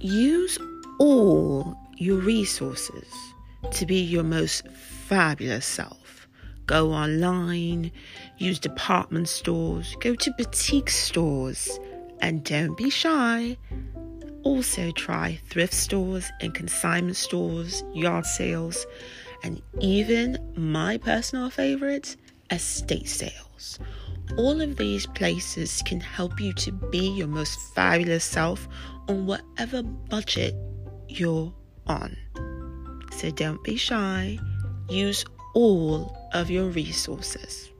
Use all your resources to be your most fabulous self. Go online, use department stores, go to boutique stores, and don't be shy. Also, try thrift stores and consignment stores, yard sales, and even my personal favorite, estate sales. All of these places can help you to be your most fabulous self on whatever budget you're on. So don't be shy. Use all of your resources.